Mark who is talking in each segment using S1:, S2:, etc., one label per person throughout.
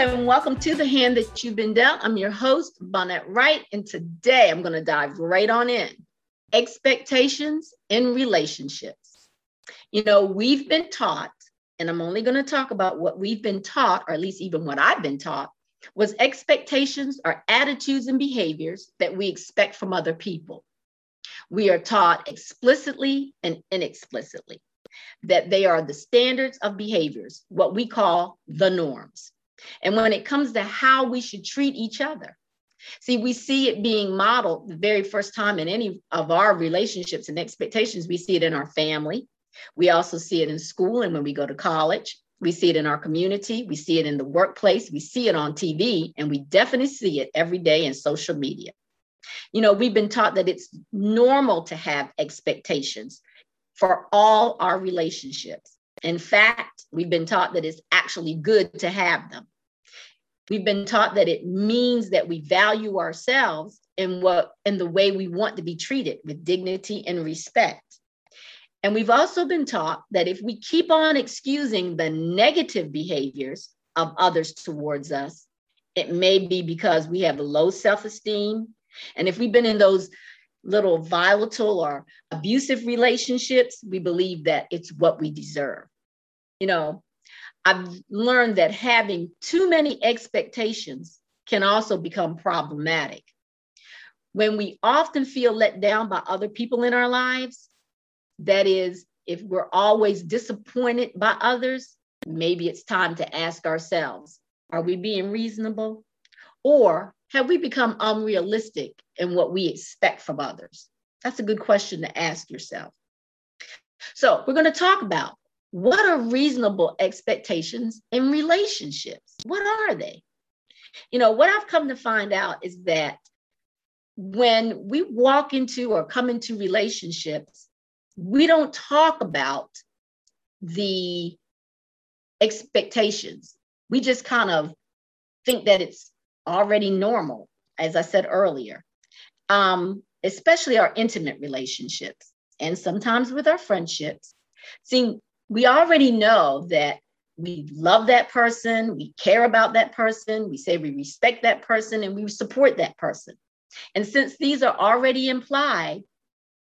S1: and welcome to The Hand That You've Been Dealt. I'm your host, Vonette Wright, and today I'm going to dive right on in expectations in relationships. You know, we've been taught, and I'm only going to talk about what we've been taught, or at least even what I've been taught, was expectations are attitudes and behaviors that we expect from other people. We are taught explicitly and inexplicitly that they are the standards of behaviors, what we call the norms. And when it comes to how we should treat each other, see, we see it being modeled the very first time in any of our relationships and expectations. We see it in our family. We also see it in school and when we go to college. We see it in our community. We see it in the workplace. We see it on TV, and we definitely see it every day in social media. You know, we've been taught that it's normal to have expectations for all our relationships. In fact, we've been taught that it's actually good to have them. We've been taught that it means that we value ourselves in what in the way we want to be treated with dignity and respect. And we've also been taught that if we keep on excusing the negative behaviors of others towards us, it may be because we have low self esteem. And if we've been in those little volatile or abusive relationships, we believe that it's what we deserve. You know, I've learned that having too many expectations can also become problematic. When we often feel let down by other people in our lives, that is, if we're always disappointed by others, maybe it's time to ask ourselves are we being reasonable? Or have we become unrealistic in what we expect from others? That's a good question to ask yourself. So, we're going to talk about what are reasonable expectations in relationships? What are they? You know, what I've come to find out is that when we walk into or come into relationships, we don't talk about the expectations. We just kind of think that it's already normal, as I said earlier, um, especially our intimate relationships and sometimes with our friendships. See, we already know that we love that person, we care about that person, we say we respect that person, and we support that person. And since these are already implied,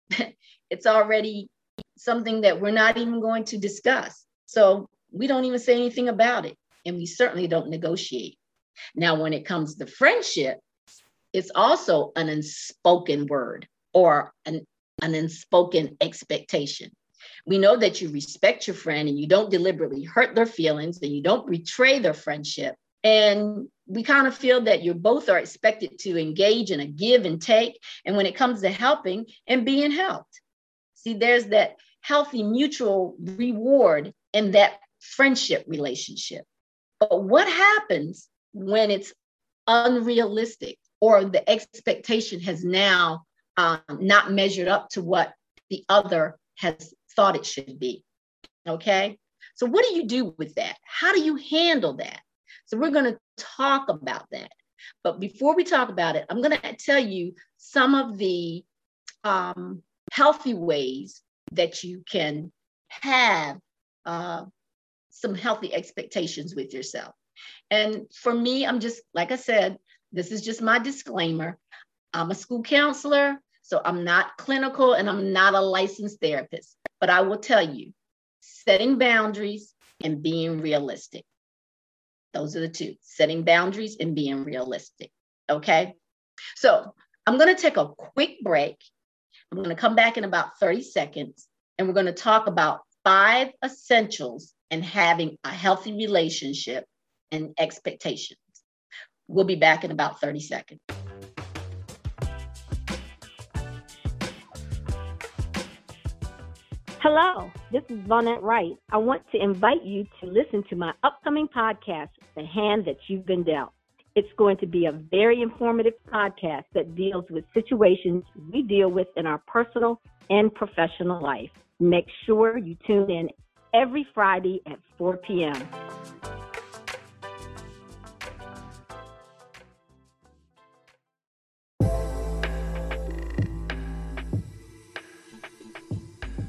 S1: it's already something that we're not even going to discuss. So we don't even say anything about it. And we certainly don't negotiate. Now, when it comes to friendship, it's also an unspoken word or an, an unspoken expectation. We know that you respect your friend and you don't deliberately hurt their feelings and you don't betray their friendship. And we kind of feel that you both are expected to engage in a give and take. And when it comes to helping and being helped, see, there's that healthy mutual reward in that friendship relationship. But what happens when it's unrealistic or the expectation has now um, not measured up to what the other has thought it should be? Okay. So, what do you do with that? How do you handle that? So, we're going to talk about that. But before we talk about it, I'm going to tell you some of the um, healthy ways that you can have uh, some healthy expectations with yourself. And for me, I'm just, like I said, this is just my disclaimer. I'm a school counselor, so I'm not clinical and I'm not a licensed therapist. But I will tell you setting boundaries and being realistic. Those are the two setting boundaries and being realistic. Okay. So I'm going to take a quick break I'm going to come back in about 30 seconds and we're going to talk about five essentials in having a healthy relationship and expectations. We'll be back in about 30 seconds.
S2: Hello, this is Vonette Wright. I want to invite you to listen to my upcoming podcast, The Hand That You've Been Dealt. It's going to be a very informative podcast that deals with situations we deal with in our personal and professional life. Make sure you tune in every Friday at 4 p.m.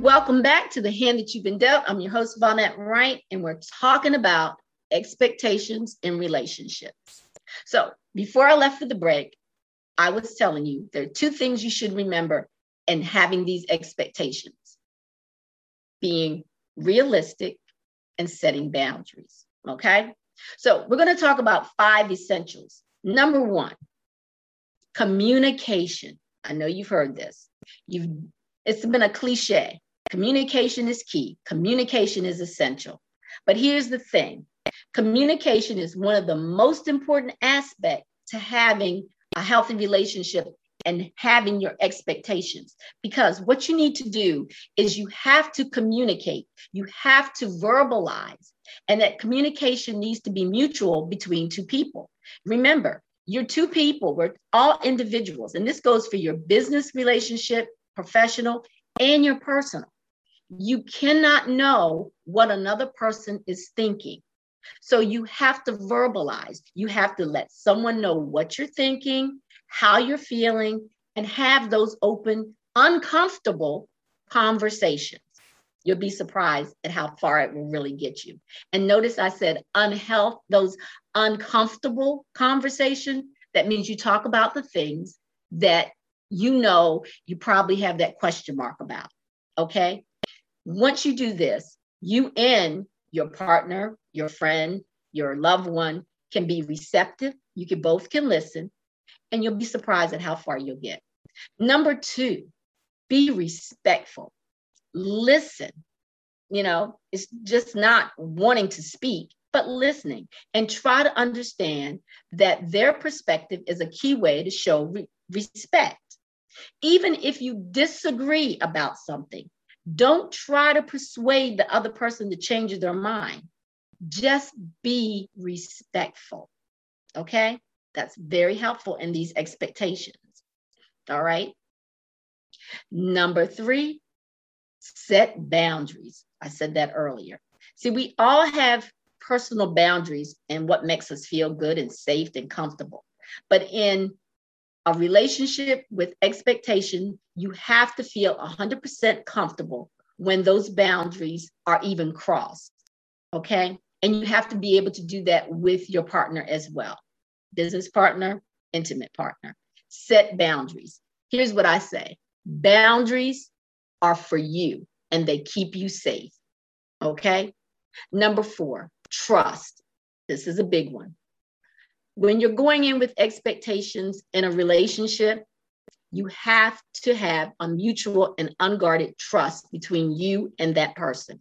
S1: Welcome back to the hand that you've been dealt. I'm your host, Vonette Wright, and we're talking about expectations in relationships. So, before I left for the break, I was telling you there are two things you should remember in having these expectations being realistic and setting boundaries. Okay. So, we're going to talk about five essentials. Number one, communication. I know you've heard this. You've it's been a cliche. Communication is key, communication is essential. But here's the thing. Communication is one of the most important aspects to having a healthy relationship and having your expectations. Because what you need to do is you have to communicate, you have to verbalize, and that communication needs to be mutual between two people. Remember, you're two people, we're all individuals, and this goes for your business relationship, professional, and your personal you cannot know what another person is thinking. So you have to verbalize. You have to let someone know what you're thinking, how you're feeling, and have those open, uncomfortable conversations. You'll be surprised at how far it will really get you. And notice I said unhealth, those uncomfortable conversation. That means you talk about the things that you know you probably have that question mark about. Okay. Once you do this, you and your partner, your friend, your loved one can be receptive. You can both can listen, and you'll be surprised at how far you'll get. Number two, be respectful. Listen. You know, it's just not wanting to speak, but listening and try to understand that their perspective is a key way to show re- respect. Even if you disagree about something, don't try to persuade the other person to change their mind. Just be respectful. Okay? That's very helpful in these expectations. All right. Number three, set boundaries. I said that earlier. See, we all have personal boundaries and what makes us feel good and safe and comfortable. But in a relationship with expectation, you have to feel 100% comfortable when those boundaries are even crossed. Okay. And you have to be able to do that with your partner as well business partner, intimate partner. Set boundaries. Here's what I say boundaries are for you and they keep you safe. Okay. Number four, trust. This is a big one when you're going in with expectations in a relationship, you have to have a mutual and unguarded trust between you and that person,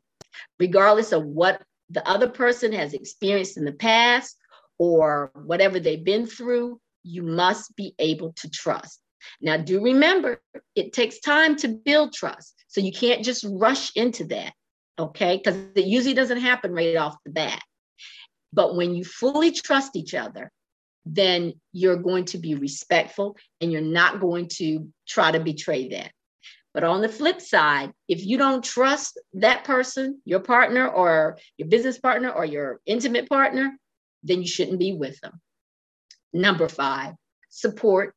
S1: regardless of what the other person has experienced in the past or whatever they've been through. You must be able to trust. Now, do remember, it takes time to build trust. So you can't just rush into that, okay? Because it usually doesn't happen right off the bat. But when you fully trust each other, then you're going to be respectful and you're not going to try to betray that. But on the flip side, if you don't trust that person, your partner or your business partner or your intimate partner, then you shouldn't be with them. Number five, support.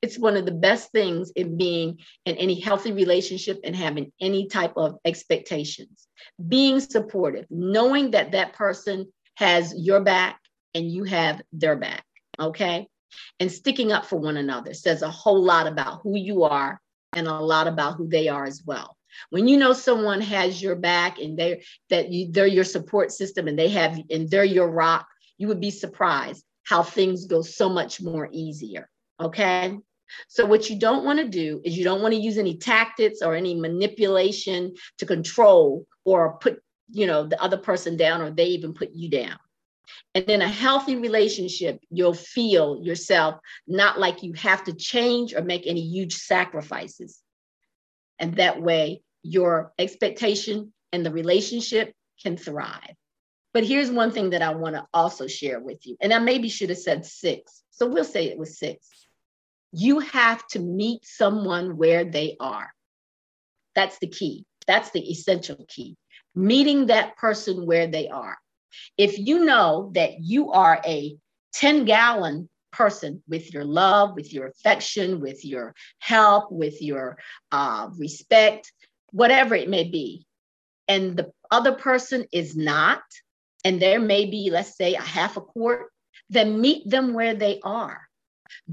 S1: It's one of the best things in being in any healthy relationship and having any type of expectations. Being supportive, knowing that that person has your back and you have their back okay? And sticking up for one another says a whole lot about who you are and a lot about who they are as well. When you know someone has your back and they're that you, they're your support system and they have and they're your rock, you would be surprised how things go so much more easier. Okay. So, what you don't want to do is you don't want to use any tactics or any manipulation to control or put, you know, the other person down or they even put you down. And in a healthy relationship, you'll feel yourself not like you have to change or make any huge sacrifices. And that way, your expectation and the relationship can thrive. But here's one thing that I want to also share with you. And I maybe should have said six. So we'll say it was six. You have to meet someone where they are. That's the key. That's the essential key. Meeting that person where they are. If you know that you are a 10 gallon person with your love, with your affection, with your help, with your uh, respect, whatever it may be, and the other person is not, and there may be, let's say, a half a quart, then meet them where they are.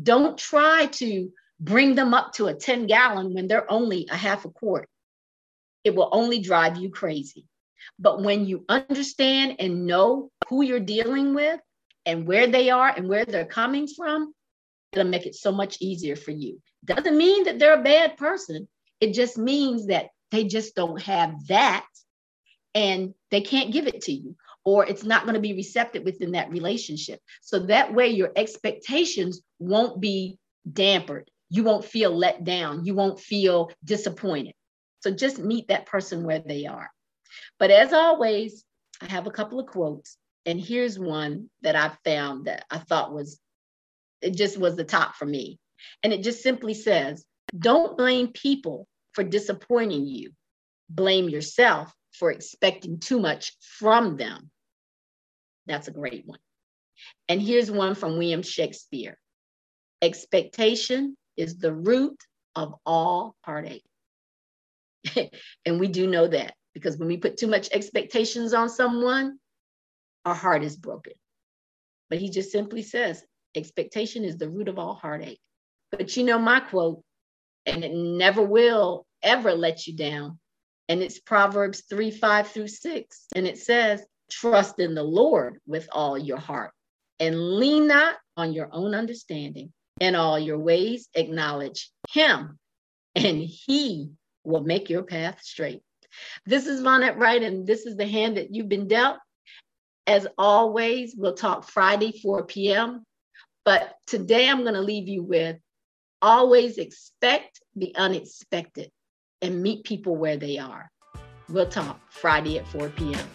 S1: Don't try to bring them up to a 10 gallon when they're only a half a quart. It will only drive you crazy. But when you understand and know who you're dealing with and where they are and where they're coming from, it'll make it so much easier for you. Doesn't mean that they're a bad person. It just means that they just don't have that and they can't give it to you or it's not going to be receptive within that relationship. So that way your expectations won't be dampered. You won't feel let down. You won't feel disappointed. So just meet that person where they are. But as always, I have a couple of quotes. And here's one that I found that I thought was, it just was the top for me. And it just simply says, don't blame people for disappointing you. Blame yourself for expecting too much from them. That's a great one. And here's one from William Shakespeare Expectation is the root of all heartache. and we do know that because when we put too much expectations on someone, our heart is broken. But he just simply says, expectation is the root of all heartache. But you know my quote, and it never will ever let you down. And it's Proverbs 3 5 through 6. And it says, Trust in the Lord with all your heart and lean not on your own understanding. In all your ways, acknowledge Him, and He will make your path straight. This is Vonette Wright, and this is the hand that you've been dealt. As always, we'll talk Friday, 4 p.m. But today I'm going to leave you with always expect the unexpected and meet people where they are. We'll talk Friday at 4 p.m.